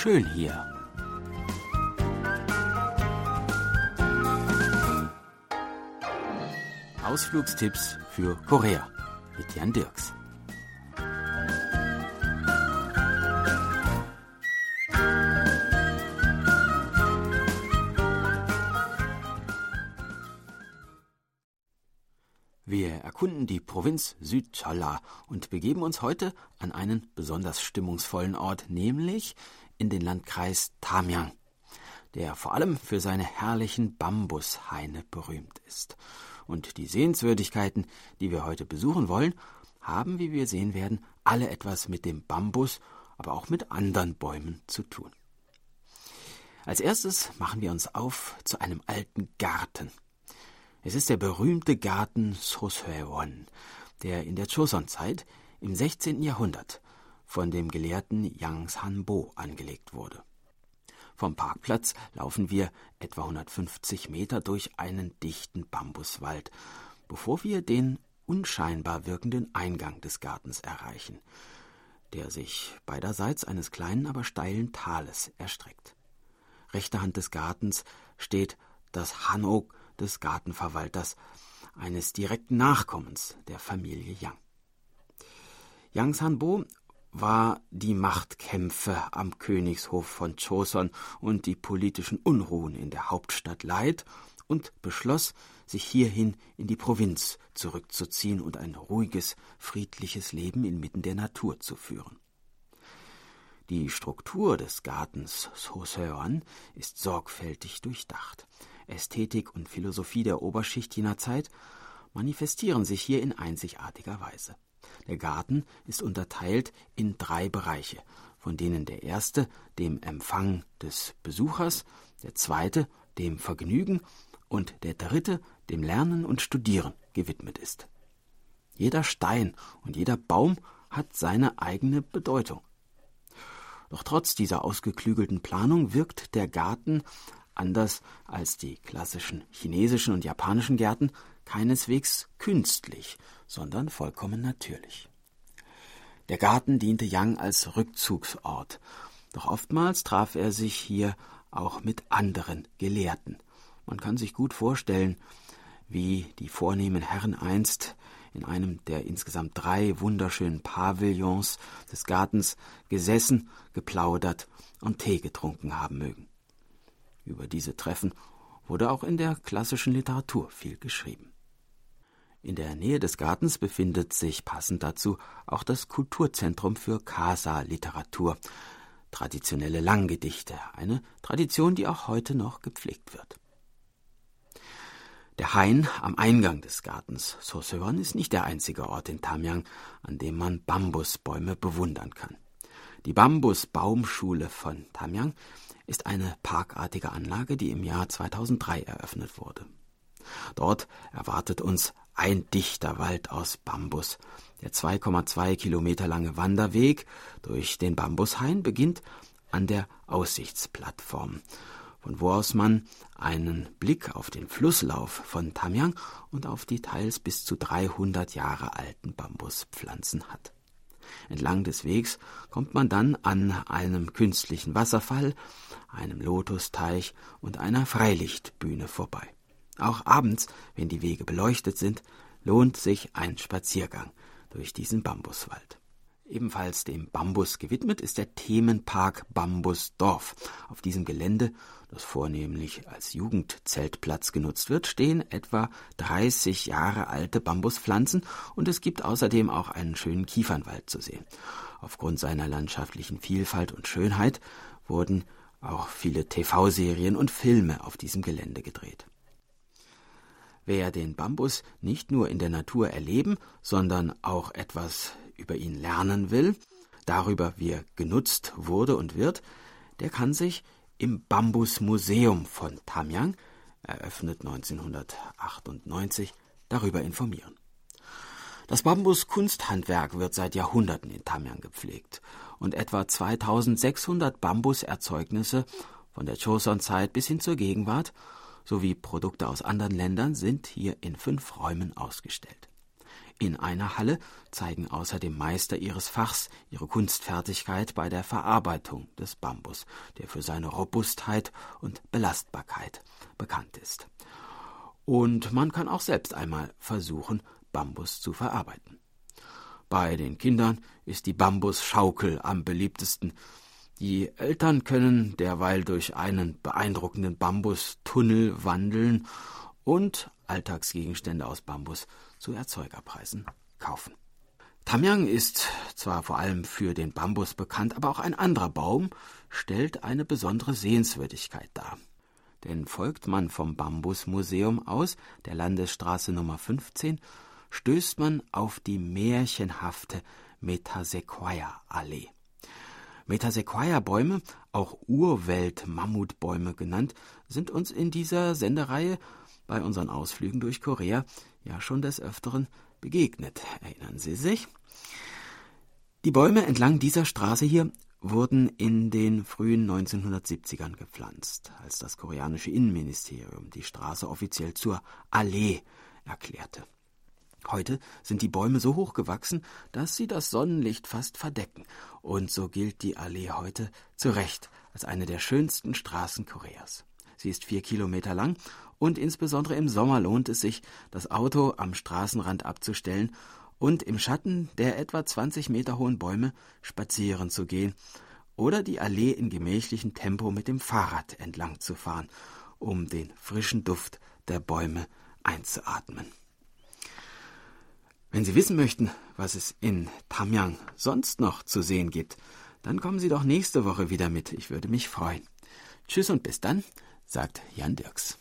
schön hier. Ausflugstipps für Korea mit Jan Dirks. Wir erkunden die Provinz Südcholla und begeben uns heute an einen besonders stimmungsvollen Ort, nämlich in den Landkreis Tamyang, der vor allem für seine herrlichen Bambushaine berühmt ist. Und die Sehenswürdigkeiten, die wir heute besuchen wollen, haben, wie wir sehen werden, alle etwas mit dem Bambus, aber auch mit anderen Bäumen zu tun. Als erstes machen wir uns auf zu einem alten Garten. Es ist der berühmte Garten Soseon, der in der Joseon-Zeit im 16. Jahrhundert von dem Gelehrten Yang Sanbo angelegt wurde. Vom Parkplatz laufen wir etwa 150 Meter durch einen dichten Bambuswald, bevor wir den unscheinbar wirkenden Eingang des Gartens erreichen, der sich beiderseits eines kleinen, aber steilen Tales erstreckt. Rechter Hand des Gartens steht das Hanok des Gartenverwalters, eines direkten Nachkommens der Familie Yang. Yang Sanbo war die Machtkämpfe am Königshof von Choson und die politischen Unruhen in der Hauptstadt leid und beschloss, sich hierhin in die Provinz zurückzuziehen und ein ruhiges, friedliches Leben inmitten der Natur zu führen. Die Struktur des Gartens Soseon ist sorgfältig durchdacht. Ästhetik und Philosophie der Oberschicht jener Zeit manifestieren sich hier in einzigartiger Weise. Der Garten ist unterteilt in drei Bereiche, von denen der erste dem Empfang des Besuchers, der zweite dem Vergnügen und der dritte dem Lernen und Studieren gewidmet ist. Jeder Stein und jeder Baum hat seine eigene Bedeutung. Doch trotz dieser ausgeklügelten Planung wirkt der Garten anders als die klassischen chinesischen und japanischen Gärten, keineswegs künstlich, sondern vollkommen natürlich. Der Garten diente Yang als Rückzugsort, doch oftmals traf er sich hier auch mit anderen Gelehrten. Man kann sich gut vorstellen, wie die vornehmen Herren einst in einem der insgesamt drei wunderschönen Pavillons des Gartens gesessen, geplaudert und Tee getrunken haben mögen. Über diese Treffen wurde auch in der klassischen Literatur viel geschrieben. In der Nähe des Gartens befindet sich passend dazu auch das Kulturzentrum für Kasa-Literatur, traditionelle Langgedichte, eine Tradition, die auch heute noch gepflegt wird. Der Hain am Eingang des Gartens Soseon ist nicht der einzige Ort in Tamyang, an dem man Bambusbäume bewundern kann. Die Bambusbaumschule von Tamyang ist eine parkartige Anlage, die im Jahr 2003 eröffnet wurde. Dort erwartet uns ein dichter Wald aus Bambus. Der 2,2 Kilometer lange Wanderweg durch den Bambushain beginnt an der Aussichtsplattform, von wo aus man einen Blick auf den Flusslauf von Tamyang und auf die teils bis zu 300 Jahre alten Bambuspflanzen hat. Entlang des Wegs kommt man dann an einem künstlichen Wasserfall, einem Lotusteich und einer Freilichtbühne vorbei. Auch abends, wenn die Wege beleuchtet sind, lohnt sich ein Spaziergang durch diesen Bambuswald. Ebenfalls dem Bambus gewidmet ist der Themenpark Bambusdorf. Auf diesem Gelände, das vornehmlich als Jugendzeltplatz genutzt wird, stehen etwa 30 Jahre alte Bambuspflanzen und es gibt außerdem auch einen schönen Kiefernwald zu sehen. Aufgrund seiner landschaftlichen Vielfalt und Schönheit wurden auch viele TV-Serien und Filme auf diesem Gelände gedreht. Wer den Bambus nicht nur in der Natur erleben, sondern auch etwas über ihn lernen will, darüber, wie er genutzt wurde und wird, der kann sich im Bambusmuseum von Tamyang, eröffnet 1998, darüber informieren. Das Bambuskunsthandwerk wird seit Jahrhunderten in Tamyang gepflegt und etwa 2600 Bambuserzeugnisse von der Joseon-Zeit bis hin zur Gegenwart sowie Produkte aus anderen Ländern sind hier in fünf Räumen ausgestellt. In einer Halle zeigen außerdem Meister ihres Fachs ihre Kunstfertigkeit bei der Verarbeitung des Bambus, der für seine Robustheit und Belastbarkeit bekannt ist. Und man kann auch selbst einmal versuchen, Bambus zu verarbeiten. Bei den Kindern ist die Bambusschaukel am beliebtesten. Die Eltern können derweil durch einen beeindruckenden Bambustunnel wandeln und Alltagsgegenstände aus Bambus zu Erzeugerpreisen kaufen. Tamyang ist zwar vor allem für den Bambus bekannt, aber auch ein anderer Baum stellt eine besondere Sehenswürdigkeit dar. Denn folgt man vom Bambusmuseum aus, der Landesstraße Nummer 15, stößt man auf die märchenhafte Metasequoia-Allee. Metasequoia-Bäume, auch Urwelt-Mammutbäume genannt, sind uns in dieser Sendereihe bei unseren Ausflügen durch Korea ja schon des Öfteren begegnet. Erinnern Sie sich? Die Bäume entlang dieser Straße hier wurden in den frühen 1970ern gepflanzt, als das koreanische Innenministerium die Straße offiziell zur Allee erklärte. Heute sind die Bäume so hoch gewachsen, dass sie das Sonnenlicht fast verdecken, und so gilt die Allee heute zu Recht als eine der schönsten Straßen Koreas. Sie ist vier Kilometer lang und insbesondere im Sommer lohnt es sich, das Auto am Straßenrand abzustellen und im Schatten der etwa 20 Meter hohen Bäume spazieren zu gehen oder die Allee in gemächlichem Tempo mit dem Fahrrad entlang zu fahren, um den frischen Duft der Bäume einzuatmen. Wenn Sie wissen möchten, was es in Tamyang sonst noch zu sehen gibt, dann kommen Sie doch nächste Woche wieder mit. Ich würde mich freuen. Tschüss und bis dann sagt Jan Dirks.